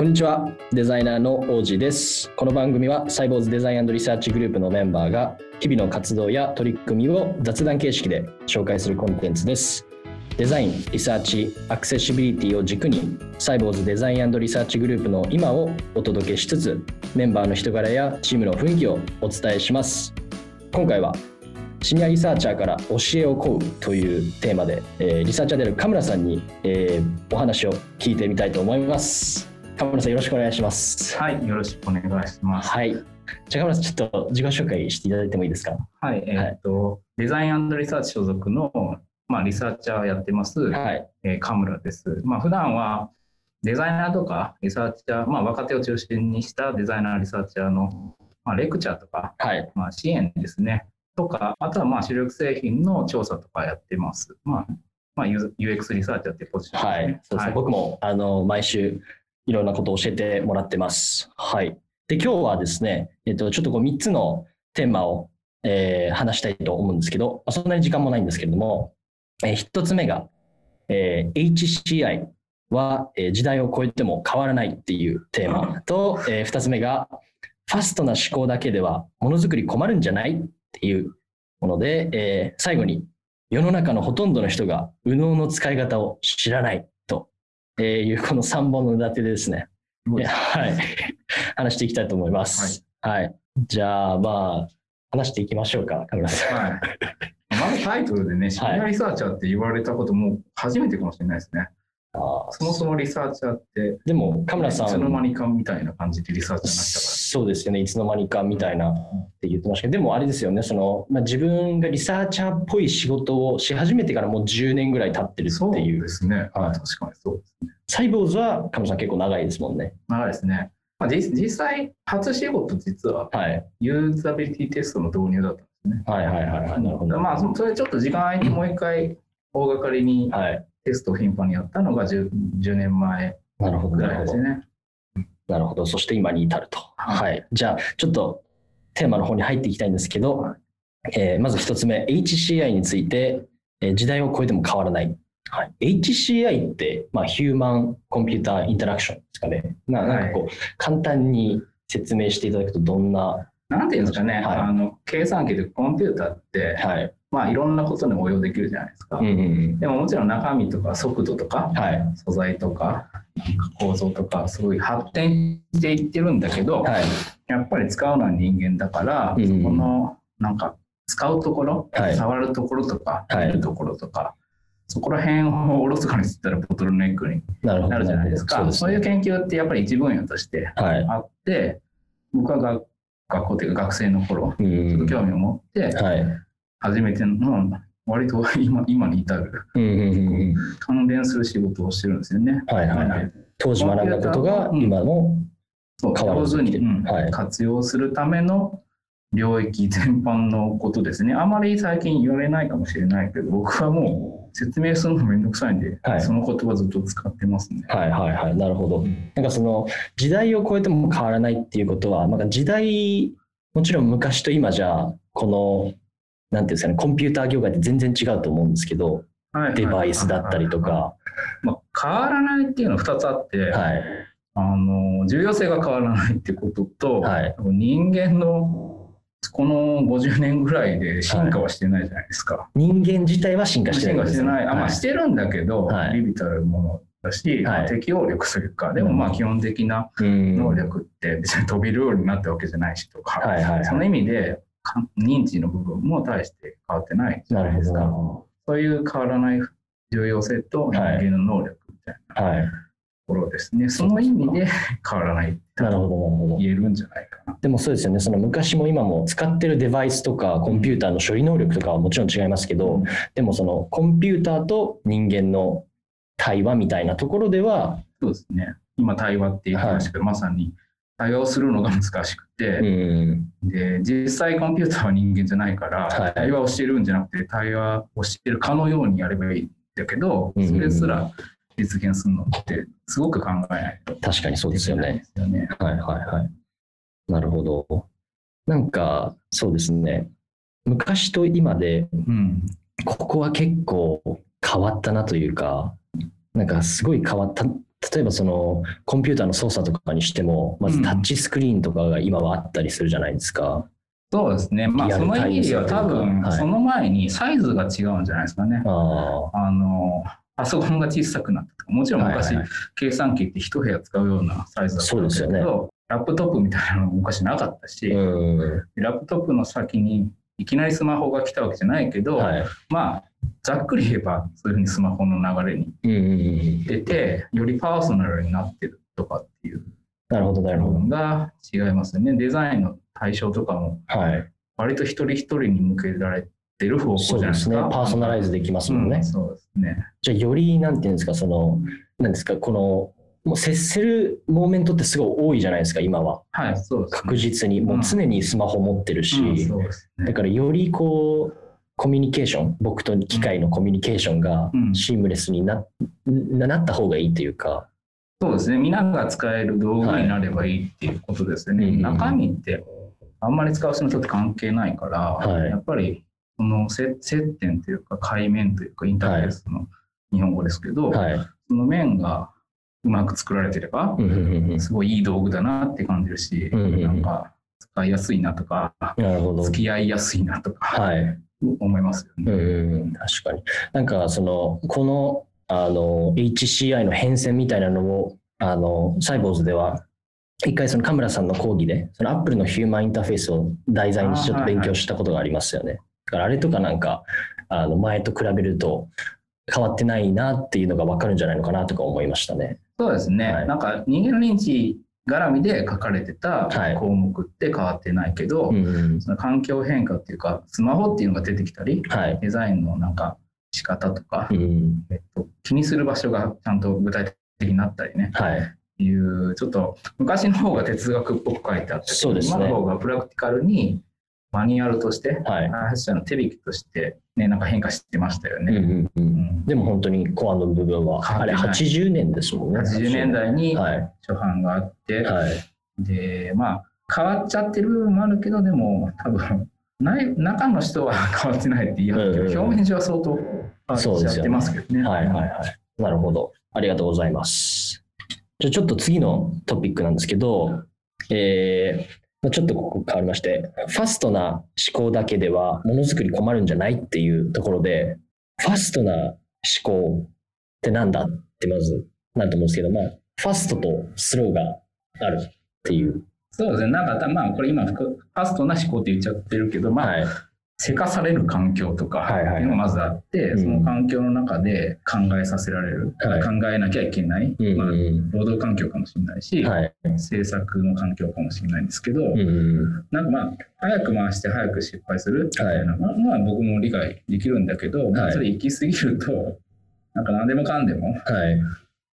こんにちは。デザイナーの王子です。この番組はサイボウズデザインリサーチグループのメンバーが日々の活動や取り組みを雑談形式で紹介するコンテンツです。デザインリサーチアクセシビリティを軸にサイボウズデザインリサーチグループの今をお届けしつつメンバーの人柄やチームの雰囲気をお伝えします。今回はシニアリサーチャーから教えを請うというテーマで、えー、リサーチャーであるカムラさんに、えー、お話を聞いてみたいと思います。河村さんよろしくお願いします。はい、よろしくお願いします。はい。じゃあ河村さんちょっと自己紹介していただいてもいいですか？はい、えー、っと、はい、デザインリサーチ所属のまあリサーチャーやってます、はい、えー、河村です。まあ普段はデザイナーとかリサーチャー、まあ若手を中心にしたデザイナーリサーチャーのまあレクチャーとか、はい、まあ支援ですね。とか、あとはまあ主力製品の調査とかやってます。まあまあ、UX リサーチャーってポジションですね。はい、そうですね。はい、僕もあの毎週いろんなことを教えてもらってます。はい。で、今日はですね、えっと、ちょっとこう3つのテーマを、えー、話したいと思うんですけど、そんなに時間もないんですけれども、えー、1つ目が、えー、HCI は、えー、時代を超えても変わらないっていうテーマと、えー、2つ目が、ファストな思考だけではものづくり困るんじゃないっていうもので、えー、最後に、世の中のほとんどの人が右脳の使い方を知らないえー、いうこの3本の立てでですね、はい、話していきたいと思います。はい、はい、じゃあ、まあ、話していきましょうか、カメラさん。はい、まずタイトルでね、シニアリサーチャーって言われたことも初めてかもしれないですね。あそもそもリサーチャーって、でも、カメラさん。いつの間にかみたいな感じでリサーチャーになったから。そうですよね、いつの間にかみたいなって言ってましたけど、でもあれですよね、そのまあ、自分がリサーチャーっぽい仕事をし始めてからもう10年ぐらい経ってるっていう。そうですね、はい、確かにそうですね。サイボーズは、カメさん結構長いですもんね。長いですね。まあ、実実際、初仕事実は、ユーザビリティテストの導入だったんですね。はいはいはい、はい、なるほど。まあ、それちょっと時間空いてもう一回大掛かりにテストを頻繁にやったのが 10, 10年前ぐらいですね。なるほど。そして今に至ると。はい。じゃあ、ちょっとテーマの方に入っていきたいんですけど、えー、まず一つ目、HCI について、えー、時代を超えても変わらない。はい、HCI って、まあ、ヒューマンコンピューターインタラクションですかね。ななんかこう、はい、簡単に説明していただくとどんな？なんていうんですかね、はい、あの計算機でコンピューターって、はい、まあいろんなことに応用できるじゃないですか。うんうんうん、でももちろん中身とか速度とか、はい、素材とか構造とかすごい発展していってるんだけど、はい、やっぱり使うのは人間だから、うんうん、そこのなんか使うところ、はい、触るところとか、見るところとか、そこら辺をおろそかにしたらボトルネックになるじゃないですか。そうすそういう研究ってやっぱり一分野としてあって、僕は学学校というか学生の頃、ちょっと興味を持って、初めての割と今今に至る、関連する仕事をしてるんですよね。はいはいはい、当時学んだことが今の変わらずに、はい、活用するための領域全般のことですね。あまり最近言われないかもしれないけど、僕はもう説明するのめんどくさいんで、はい、その言葉ずっと使ってますね。はいはいはい、なるほど。なんかその時代を超えても変わらないっていうことは、なんか時代、もちろん昔と今じゃ、このなんていうんですかね、コンピューター業界って全然違うと思うんですけど、はい、デバイスだったりとか。まあ、変わらないっていうのは2つあって、はい、あの重要性が変わらないってことと、はい、人間のこの50年ぐらいで進化はしてないじゃないですか。はい、人間自体は進化してない、ね、進化してない。あまあ、してるんだけど、はい、ビビたるものだし、はい、適応力するか、でもまあ基本的な能力って別に飛びるようになったわけじゃないしとか、その意味で認知の部分も大して変わってないじゃないですか。そういう変わらない重要性と人間の能力みたいな、はい、ところですね。その意味で変わらないなるほど、なるほど。言えるんじゃないかな。でもそうですよね。その昔も今も使ってるデバイスとかコンピューターの処理能力とかはもちろん違いますけど、うん、でもそのコンピューターと人間の対話みたいなところでは。そうですね。今対話っていう話がまさに対話をするのが難しくて、うん、で実際コンピューターは人間じゃないから、はい、対話をしてるんじゃなくて対話をしてるかのようにやればいいんだけど、それすら実現するのってすごく考えないと確かにそうですよね。よねはいはいはい。なるほど。なんかそうですね昔と今で、うん、ここは結構変わったなというかなんかすごい変わった例えばそのコンピューターの操作とかにしても、まずタッチスクリーンとかが今はあったりするじゃないですか。そうですね。まあ、その意味では多分、その前にサイズが違うんじゃないですかね。ああの、パソコンが小さくなったとか、もちろん昔、計算機って一部屋使うようなサイズだったんですけど、ね、ラップトップみたいなの昔なかったし、ラップトップの先にいきなりスマホが来たわけじゃないけど、はい、まあ、ざっくり言えばそういうふうにスマホの流れに出て、よりパーソナルになってるとかっていうなるほど、なるほど。が違いますね。デザインの対象とかも、割と一人一人に向けられてる方向じゃないですか。そうですね。パーソナライズできますもんね。うん、そうですね。じゃあ、より、なんていうんですか、その、なんですか、この、もう接するモーメントってすごい多いじゃないですか、今は。はい、そうです、ね、確実に。もう常にスマホ持ってるし、うんうんね、だからよりこう、コミュニケーション、僕と機械のコミュニケーションがシームレスにな,、なった方がいいというか。そうですね。皆が使える道具になればいいっていうことですね。はい、中身ってあんまり使う人の人って関係ないから、はい、やっぱりその接点というか界面というかインターフェースの日本語ですけど、はい、その面がうまく作られてれば、すごいいい道具だなって感じるし、なんか使いやすいなとか、付き合いやすいなとか、はい、思いますよね。うん確かに。なんかそのこのあの HCI の変遷みたいなのをあのサイボーズでは一回そのカムラさんの講義でそのアップルのヒューマンインターフェースを題材にちょっと勉強したことがありますよね。はいはい、だからあれとかなんかあの前と比べると変わってないなっていうのが分かるんじゃないのかなとか思いましたね。そうですね。はい、なんか人間の認知絡みで書かれてた項目って変わってないけど、はいその環境変化っていうかスマホっていうのが出てきたり、はい、デザインのなんか仕方とか、うん、えっと、気にする場所がちゃんと具体的になったりね、はい、いうちょっと昔の方が哲学っぽく書いてあってそうです、ね、今の方がプラクティカルにマニュアルとして、はい、開発者の手引きとして、ね、なんか変化してましたよね。うんうんうん、でも本当にコアの部分は、あれ80年ですもんね。80年代に初版があって、はい、で、まあ、変わっちゃってる部分もあるけど、でも多分、ない中の人は 変わってないって言い張るけど、うんうん、表面上は相当変わっちゃってますけどね。ねはいはいはい。なるほど。ありがとうございます。じゃあちょっと次のトピックなんですけど、えー、ちょっとここ変わりまして、ファストな思考だけではものづくり困るんじゃないっていうところで、ファストな思考ってなんだってまずなると思うんですけど、まあ、ファストとスローがあるっていう。そうですね。なんか、まあ、これ今、ファストな思考って言っちゃってるけど、まあ、はいせかされる環境とかっていうのがまずあって、その環境の中で考えさせられる、はい、考えなきゃいけない、まあ、労働環境かもしれないし、はい、制作の環境かもしれないんですけど、なんかまあ早く回して早く失敗するみたいなのは、僕も理解できるんだけど、それ行き過ぎるとなんか何でもかんでも、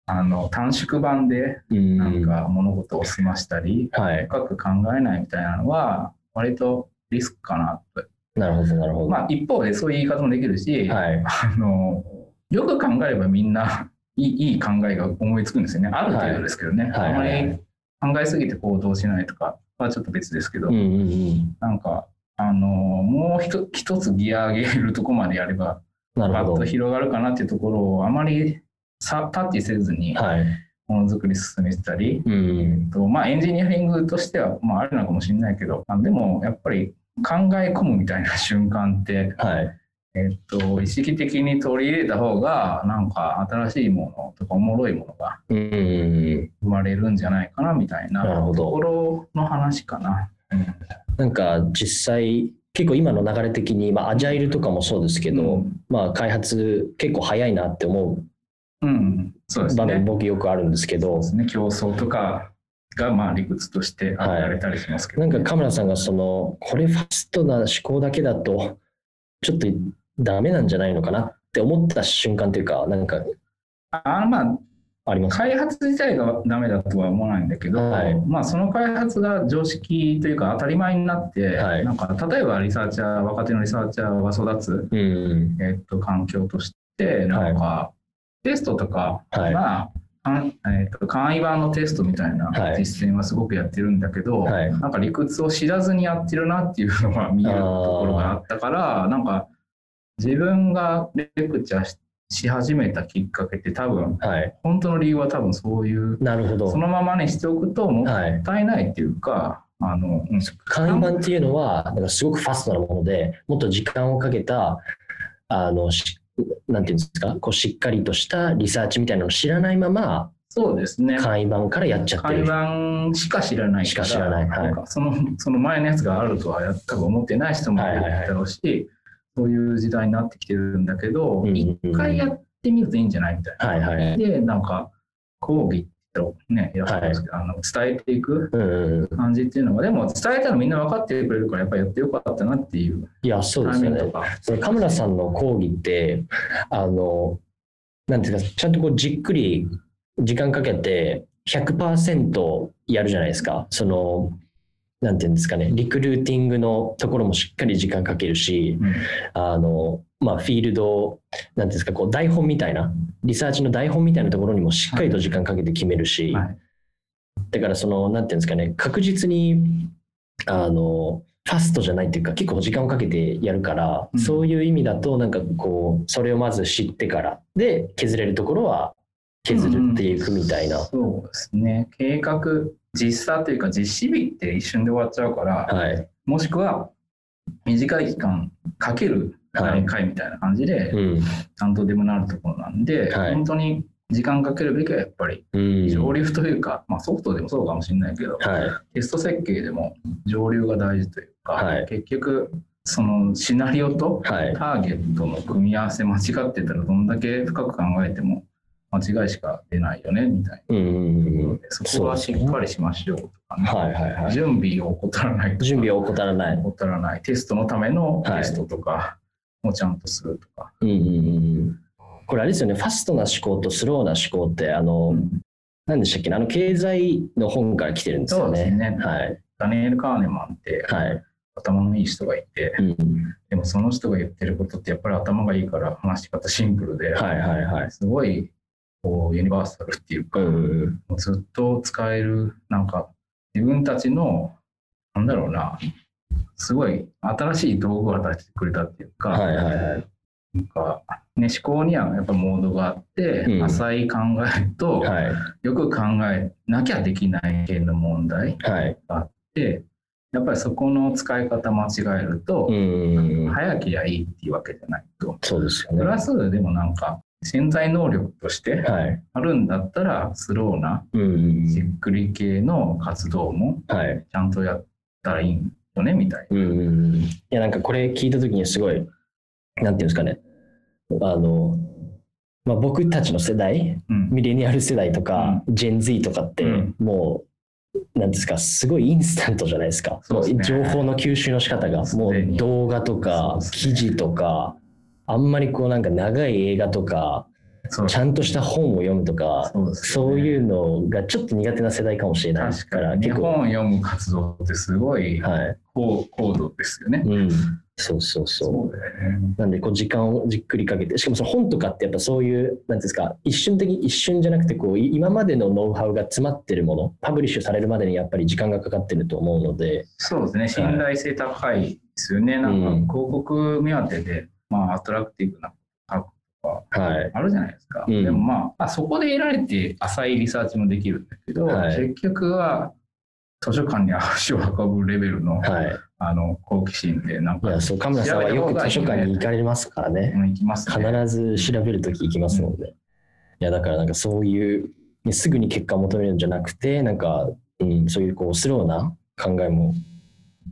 あの短縮版でなんか物事を済ましたり、深く考えないみたいなのは割とリスクかなとなるほど、なるほど。まあ、一方でそういう言い方もできるし、はい、あのよく考えればみんな いいいい考えが思いつくんですよね。ある程度ですけどね。はい、あまり考えすぎて行動しないとかはちょっと別ですけど、うんうんうん、なんか、あのもう一一つギア上げるとこまでやれば、バッと広がるかなっていうところをあまりさタッチせずに、はい。ものづくり進めてたり、うん、とまあ、エンジニアリングとしては、まあ、あるのかもしれないけどでもやっぱり考え込むみたいな瞬間って、はい、えっと、意識的に取り入れた方が、なんか新しいものとかおもろいものが生まれるんじゃないかなみたいなところの話かな。うん、なんか実際、結構今の流れ的に、まあ、アジャイルとかもそうですけど、うん、まあ、開発結構早いなって思う場面、僕よくあるんですけど、ね、競争とかがまあ理屈として挙げられたりしますけど、ね。はい、なんかカメラさんがそのこれファストな思考だけだとちょっとダメなんじゃないのかなって思った瞬間というかなんかあまああります開発自体がダメだとは思わないんだけど、はい、まあ、その開発が常識というか当たり前になって、はい、なんか例えばリサーチャー若手のリサーチャーが育つ、うん、えっと、環境としてなんか、テストとかが、えーと、簡易版のテストみたいな実践はすごくやってるんだけど、はい、なんか理屈を知らずにやってるなっていうのが見えるところがあったからなんか自分がレクチャーし始めたきっかけって多分、はい、本当の理由は多分そういうなるほど。そのままにしておくともったいないっていうか、はい、あの、うん、簡易版っていうのはだからすごくファストなものでもっと時間をかけたあのなんていうんですか？こうしっかりとしたリサーチみたいなのを知らないままそうですね。簡易版からやっちゃってる。簡易版しか知らないしか知らない。はい、そのその前のやつがあるとは多分思ってない人もいるだろうし、はいはいはい、そういう時代になってきてるんだけど、一、うん、回やってみるといいんじゃない？みたいな。はいはい、で、なんか、講義とね、やってますけど、はい、あの伝えていく感じっていうのが、でも伝えたらみんな分かってくれるから、やっぱりやってよかったなっていう。いや、そうですよね。そのカムラさんの講義って、あの、なんていうか、ちゃんとこうじっくり時間かけて100%やるじゃないですか。その、なんていうんですかね、リクルーティングのところもしっかり時間かけるし、うん、あの、まあ、フィールド、なんていうんですか、こう、台本みたいな、リサーチの台本みたいなところにもしっかりと時間かけて決めるし、はい、だからその、なんていうんですかね、確実に、あの、ファストじゃないっていうか結構時間をかけてやるから、うん、そういう意味だとなんかこうそれをまず知ってからで削れるところは削るっていくみたいな、うん、そうですね。計画実際というか実施日って一瞬で終わっちゃうから、はい、もしくは短い期間かける段階みたいな感じで、はいうん、担当でもなるところなんで、はい、本当に時間かけるべきはやっぱり上流というか、まあ、ソフトでもそうかもしれないけど、はい、テスト設計でも上流が大事というか、はい、結局そのシナリオとターゲットの組み合わせ間違ってたらどんだけ深く考えても間違いしか出ないよねみたいな、うん、そこはしっかりしましょうとかね、はいはいはい、準備を怠らない準備を怠らない。怠らない。テストのためのテストとかもちゃんとするとか、うんうんうんこれあれですよね、ファストな思考とスローな思考って、あの、うん、何でしたっけあの、経済の本から来てるんですよね。そうですね。はい。ダニエル・カーネマンって、はい、頭のいい人がいて、うん、でもその人が言ってることってやっぱり頭がいいから話し方シンプルで、はいはいはい、すごいこうユニバーサルっていうか、うん、ずっと使えるなんか自分たちのなんだろうなすごい新しい道具を出してくれたっていうか、はいはいはい、なんか、ね、思考にはやっぱモードがあって、うん、浅い考えと、はい、よく考えなきゃできない系の問題があって、やっぱりそこの使い方間違えると、早きゃいいっていうわけじゃないと。そうですよね。プラスでもなんか、潜在能力としてあるんだったら、スローな、じっくり系の活動も、ちゃんとやったらいいよね、みたいな。いや、なんかこれ聞いた時にすごい、なんていうんですかね、あの、まあ、僕たちの世代、うん、ミレニアル世代とか、うん、ジェン Z とかって、もう、なんですか、すごいインスタントじゃないですか。すね、情報の吸収の仕方が、もう動画とか、記事とか、あんまりこうなんか長い映画とか、ちゃんとした本を読むとかそう、ね,、そういうのがちょっと苦手な世代かもしれないから結構。本を読む活動ってすごい高,、高度ですよね。うん。そうそうそう。そうね、なんで、こう、時間をじっくりかけて、しかもその本とかってやっぱそういう、なんですか、一瞬的に、一瞬じゃなくて、こう、今までのノウハウが詰まってるもの、パブリッシュされるまでにやっぱり時間がかかってると思うので。そうですね、信頼性高いですよね。はい、なんか、広告目当てで、まあ、アトラクティブな書くとか、あるじゃないですか。はい、でもまあ、そこで得られて浅いリサーチもできるんだけど、はい、結局は、図書館に足を運ぶレベルの、はい、あの好奇心でなんかいやそう神田さんはよく図書館に行かれますからね、うん、行きます、ね、必ず調べるとき行きますので、うん、いやだからなんかそういうすぐに結果を求めるんじゃなくてなんか、うん、そういうこうスローな考えも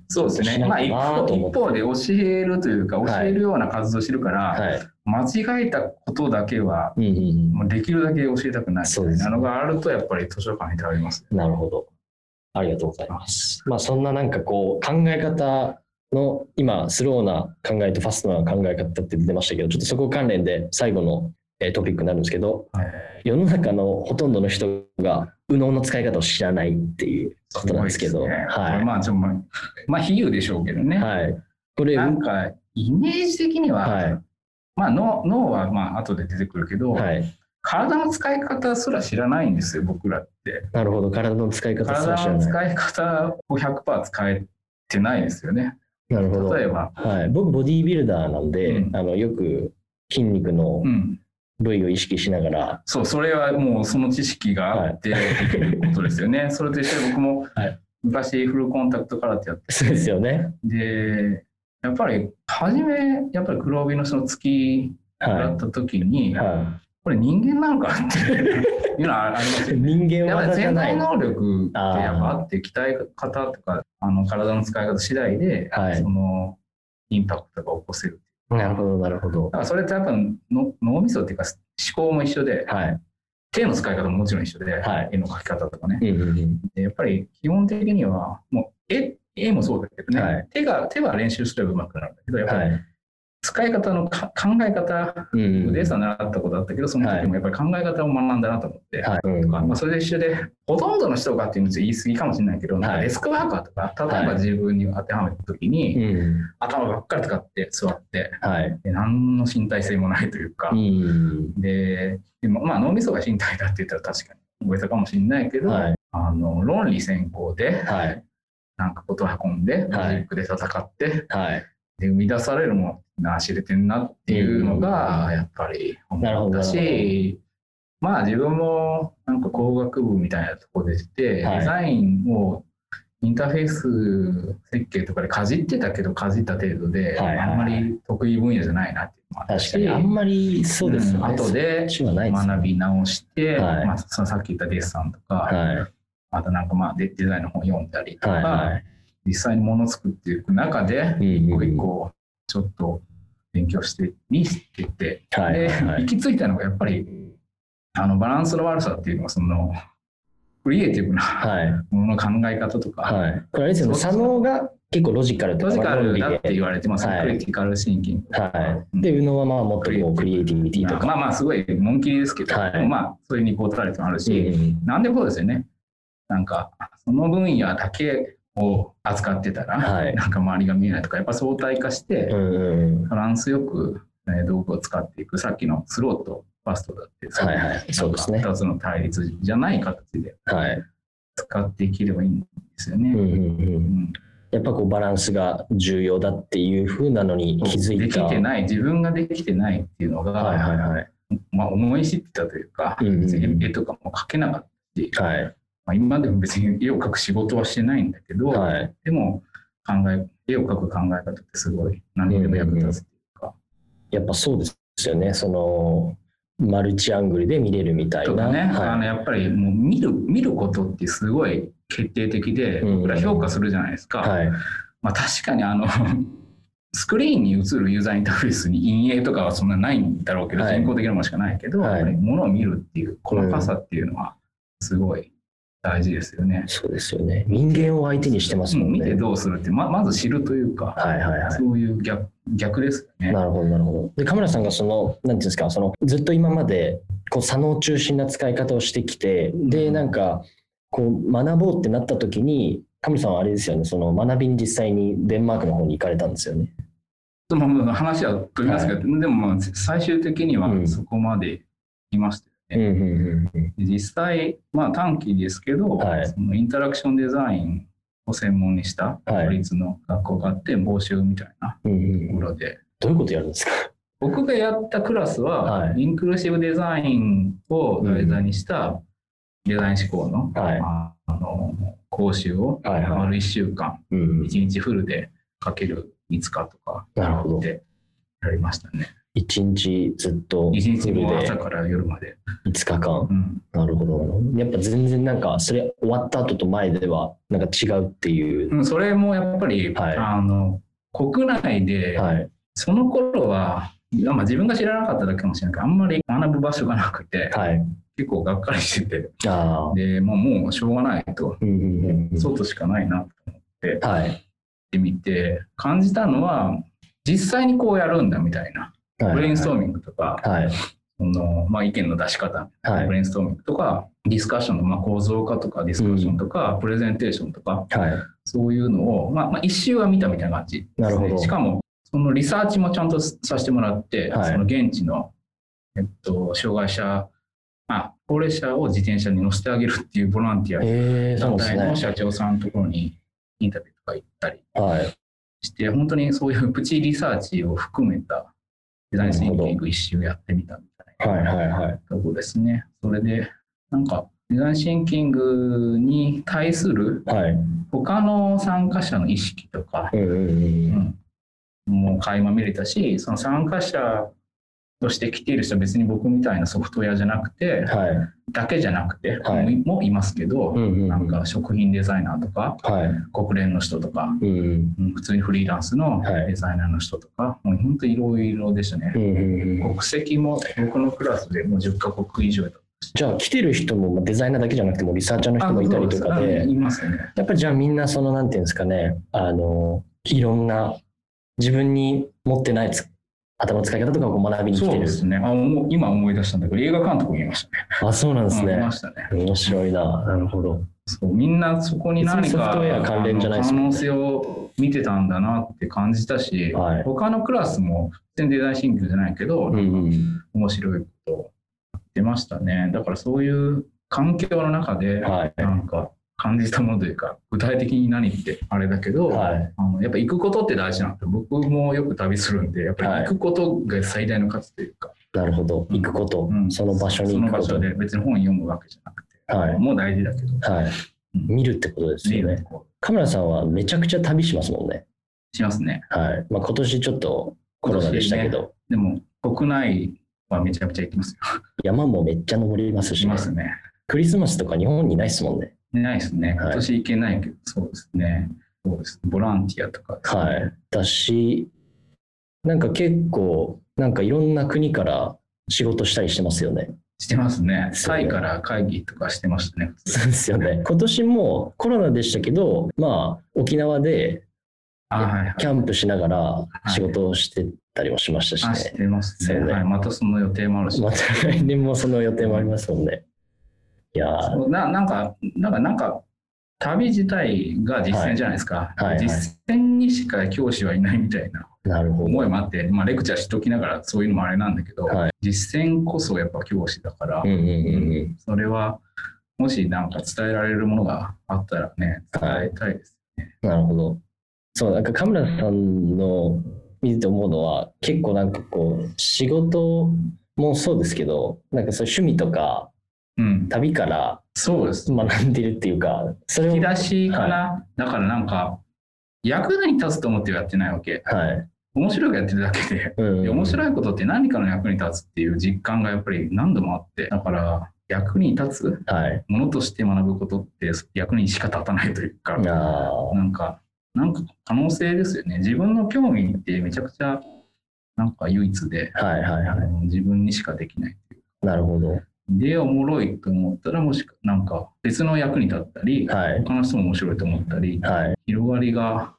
そうですね。まあ一方で教えるというか、教えるような活動してるから、はい、間違えたことだけは、もうできるだけ教えたくないみたいなのがあると、やっぱり図書館に頼ります、なるほど。ありがとうございます。まあ、そんななんかこう考え方の今スローな考えとファストな考え方って出てましたけどちょっとそこ関連で最後のトピックになるんですけど、世の中のほとんどの人が右脳の使い方を知らないっていうことなんですけど、ね、はい、まあちょまあ、まあ、比喩でしょうけどね。はい、これなんかイメージ的には、はい、まあ脳脳はまあ後で出てくるけど、はい、体の使い方すら知らないんですよ、僕らって。なるほど、体の使い方すら知らない。体の使い方を100%使えてないですよね。なるほど。例えば。はい、僕、ボディービルダーなんで、うん、あのよく筋肉の、うん、部位を意識しながら。そう、それはもうその知識があっていうことですよね。それと一緒で僕も昔フルコンタクトからってやって。そうですよね。で、やっぱり初め、やっぱり黒帯のその月だった時に、はいはい、これ人間なのかっていう のはありますよね。人間は潜在能力ってやっぱあって、鍛え方とか、あの体の使い方次第で、はい、そのインパクトが起こせる。なるほど、なるほど。だからそれってやっぱの脳みそっていうか思考も一緒で、はい、手の使い方ももちろん一緒で、はい、絵の描き方とかね、うんうんうん、やっぱり基本的にはもう絵絵もそうだけどね、はい、手が手は練習すればうまくなるんだけどやっぱり使い方の考え方、うん、データ習ったことあったけど、その時もやっぱり考え方を学んだなと思って、はい、まあ、それで一緒で、ほとんどの人がっていうのは言い過ぎかもしれないけど、なんかデスクワーカーとか、例えば自分に当てはめた時に、頭ばっかり使って座って、はい、で何の身体性もないというか、うん、ででもまあ脳みそが身体だって言ったら確かに覚えたかもしれないけど、はい、あの論理先行で、はい、なんかことを運んで、ロジックで戦って、はい、で生み出されるものな知れてんなっていうのがやっぱり思ったし、まあ自分もなんか工学部みたいなところでして、デザインをインターフェース設計とかでかじってたけどかじった程度で、あんまり得意分野じゃないなっていうのもあったし。あんまりそうですね、うん、後で学び直して、はい、まあ、そのさっき言ったデッサンとか、はい、あとなんかまあデザインの本読んだりとか、はい、実際にもの作っていく中で一個一個ちょっと勉強してにしてて、はい、で、行き着いたのがやっぱりあのバランスの悪さっていうのはそのクリエイティブなものの考え方とか、はい、これあれですよね左脳が結構ロジカルロジカルだって言われてます、はい、クリティカルシンキング、はい、で右脳はまあもっとこうクリエイティビティとか。まあまあすごい紋切りですけど、はい、まあそれにこう取られてもあるし、うん、何でもそうですよね。なんかその分野だけを扱ってたら、はい、なんか周りが見えないとかやっぱ相対化して、バランスよく、ね、道具を使っていくさっきのスローとファストだってはいはい、そうですね。2つの対立じゃない形で使っていければいいんですよね。やっぱこうバランスが重要だっていうふうなのに気づいた。できてない自分ができてないっていうのが、はいはいはい、まあ、思い知ってたというか、うんうんうん、絵とかも描けなかったし、はいまあ、今でも別に絵を描く仕事はしてないんだけど、はい、でも考え絵を描く考え方ってすごい何にでも役立つっていうか、やっぱそうですよね。そのマルチアングルで見れるみたいな。ね、はい、あのやっぱりもう見る見ることってすごい決定的で、僕ら評価するじゃないですか。はい、まあ、確かにあの スクリーンに映るユーザーインターフェースに陰影とかはそんなないんだろうけど、人工的なものしかないけど、はい、ものを見るっていう細かさっていうのはすごい大事ですよね。そうですよね。人間を相手にしてますもんね。見てどうするって、ままず知るというか、はいはいはい、そういう逆逆ですよね。なるほど、なるほど。で、カメラさんがその、なんていうんですか、そのずっと今までこう左脳中心な使い方をしてきて、で、なんか、こう学ぼうってなった時に、カメラさんはあれですよね、その学びに実際にデンマークの方に行かれたんですよね。でも話は飛びますけど、はい、でもまあ最終的にはそこまでいました実際、まあ、短期ですけど、はい、そのインタラクションデザインを専門にした法律の学校があって、募集みたいなところで、どういうことやるんですか？僕がやったクラスは、はい、インクルーシブデザインを題材にしたデザイン思考の,、はい、あの講習を丸1週間、1日フルでかける5日とかでやりましたね。一日ずっと一日で朝から夜まで。5日間、うん、なるほど。やっぱ全然なんかそれ終わった後と前ではなんか違うっていう、うん、それもやっぱり、はい、あの国内で、はい、その頃はまあ、自分が知らなかっただけかもしれないけどあんまり学ぶ場所がなくて、はい、結構がっかりしてて。で、まあ、もうしょうがないと、うんうんうん、外しかないなと思って、はい、ってみて感じたのは実際にこうやるんだみたいな。ブレインストーミングとか、はい、そのまあ、意見の出し方、はい、ブレインストーミングとか、ディスカッションのまあ構造化とか、ディスカッションとか、うん、プレゼンテーションとか、はい、そういうのを、まあ、まあ、一周は見たみたいな感じ。ですね。しかも、そのリサーチもちゃんとさせてもらって、その現地の、えっと、障害者、まあ、高齢者を自転車に乗せてあげるっていうボランティア団体の社長さんのところにインタビューとか行ったりして、本当にそういうプチリサーチを含めたデザインスインキング一周やってみたみたいはいはいはい。とこですね。それで、なんか、デザインシンキングに対する他の参加者の意識とか、もう垣間見れたし、その参加者として来ている人は別に僕みたいなソフトウェアじゃなくて、はい、だけじゃなくて、はい、もいますけど、うんうんうん、なんか食品デザイナーとか、はい、国連の人とか、うんうん、普通にフリーランスのデザイナーの人とか、もう本当いろいろでしたね、うんうんうん、国籍も僕のクラスでもう10カ国以上だじゃあ来てる人もデザイナーだけじゃなくてもリサーチャーの人もいたりとかで、いますね、やっぱりじゃあみんなそのなんていうんですかね、あの、いろんな自分に持ってない頭の使い方とかを学びに来てる。そうですね。あ今思い出したんだけど、映画監督見ましたね。あ、そうなんですね。見ましたね。面白いな。なるほど。そうみんなそこに何か関連じゃない可能性を見てたんだなって感じたし、はい、他のクラスも全然デザインシンクじゃないけど、うんうん、面白いこと出ましたね。だからそういう環境の中で、なんか感じたものというか、具体的に何ってあれだけど、はい、あのやっぱ行くことって大事なんで、僕もよく旅するんで、やっぱり行くことが最大の価値というか。なるほど、行くこと、うん、その場所に行くこと。その場所で別に本読むわけじゃなくて、はい、もう大事だけど。はい、見るってことですよね。カメラさんはめちゃくちゃ旅しますもんね。しますね。はい。まあ、今年ちょっとコロナでしたけど。ね、でも、国内はめちゃくちゃ行きますよ。山もめっちゃ登りますし、ね、ますね。クリスマスとか日本にないですもんね。ないですね。今年行けないけど、はい、そうですね。そうです。ボランティアとか、ね、はい。だし、なんか結構、なんかいろんな国から仕事したりしてますよね。してますね。タイから会議とかしてましたね。そうですよね。今年もコロナでしたけど、まあ、沖縄でキャンプしながら仕事をしてたりもしましたしね。してますね。ねはい、またその予定もあるし。また来年もその予定もありますもんね。いやななんか、なんか、なんか、旅自体が実践じゃないですか。はい。はいはい、実践にしか教師はいないみたいな思いもあって、まあ、レクチャーしときながらそういうのもあれなんだけど、はい、実践こそやっぱ教師だから、うんうんうんうん、それはもしなんか伝えられるものがあったらね、伝えたいですね。なるほど。そう、なんか神村さんの見てて思うのは、結構なんかこう、仕事もそうですけど、なんかそう趣味とか、うん、旅からそうです学んでるっていうか、それを。引き出しかな、はい、だからなんか、役に立つと思ってやってないわけ。はい。面白いやってるだけで、うん、面白いことって何かの役に立つっていう実感がやっぱり何度もあって、だから役に立つものとして学ぶことって役にしか立たないというか、はい、なんか、なんか可能性ですよね。自分の興味ってめちゃくちゃなんか唯一で、はいはいはい、自分にしかできない。なるほど。でおもろいと思ったらもしなんか別の役に立ったり、はい、他の人も面白いと思ったり、はい、広がりが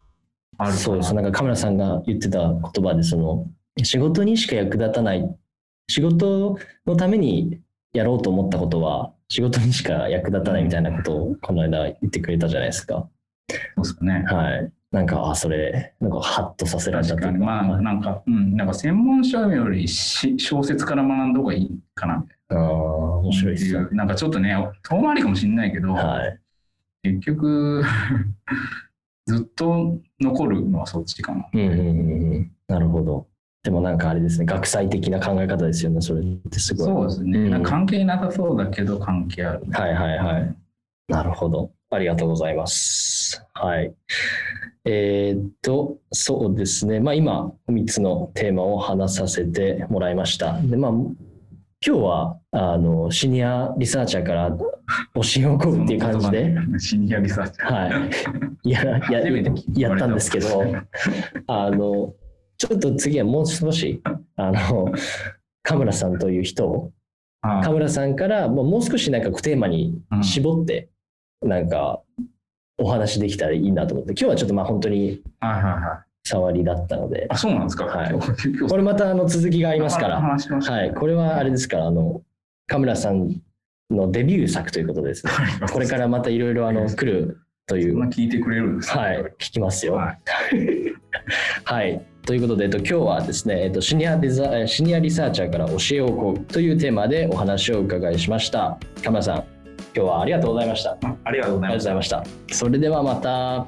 あるそうですなんかカメラさんが言ってた言葉でその仕事にしか役立たない仕事のためにやろうと思ったことは仕事にしか役立たないみたいなことをこの間言ってくれたじゃないですか。そうですかね。はい。なんか、あ、それ、なんか、ハッとさせられたというか。まあ、なんか、うん、なんか専門書より小説から学んだ方がいいかな、みたいな。ああ、面白いですよ。なんかちょっとね、遠回りかもしれないけど、はい、結局 ずっと残るのはそっちかな。うんうんうん、なるほど。でもなんかあれですね、学際的な考え方ですよね、それってすごい。そうですね。うん、関係なさそうだけど関係ある。はいはいはい。なるほど。ありがとうございます。はい。えー、っと、そうですね。まあ今、3つのテーマを話させてもらいました。で、まあ、今日はあのシニアリサーチャーから教えを請うっていう感じで、シニアリサーチャー。はい。や、や、やったんですけど、あの、ちょっと次はもう少し、あの、カムラさんという人を、カムラさんからもうもう少しなんかテーマに絞って、なんかお話できたらいいなと思って、今日はちょっとまあ本当に、はいはいはい。触りだったので。あ、そうなんですか。はい。これまたあの続きがありますから。はい。これはあれですから、あの、カムラさんのデビュー作ということですね。これからまたいろいろあの来るという。聞いてくれるんですはい。聞きますよ。はい。はい。ということで、えっと、今日はですね、えっと、シニアデザシニアリサーチャーから教えをこうというテーマでお話をお伺いしました。カムラさん、今日はありがとうございました。ありがとうございました。それではまた。